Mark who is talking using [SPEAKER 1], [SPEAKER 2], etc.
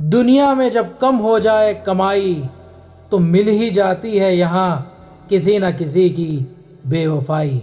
[SPEAKER 1] दुनिया में जब कम हो जाए कमाई तो मिल ही जाती है यहाँ किसी न किसी की बेवफाई।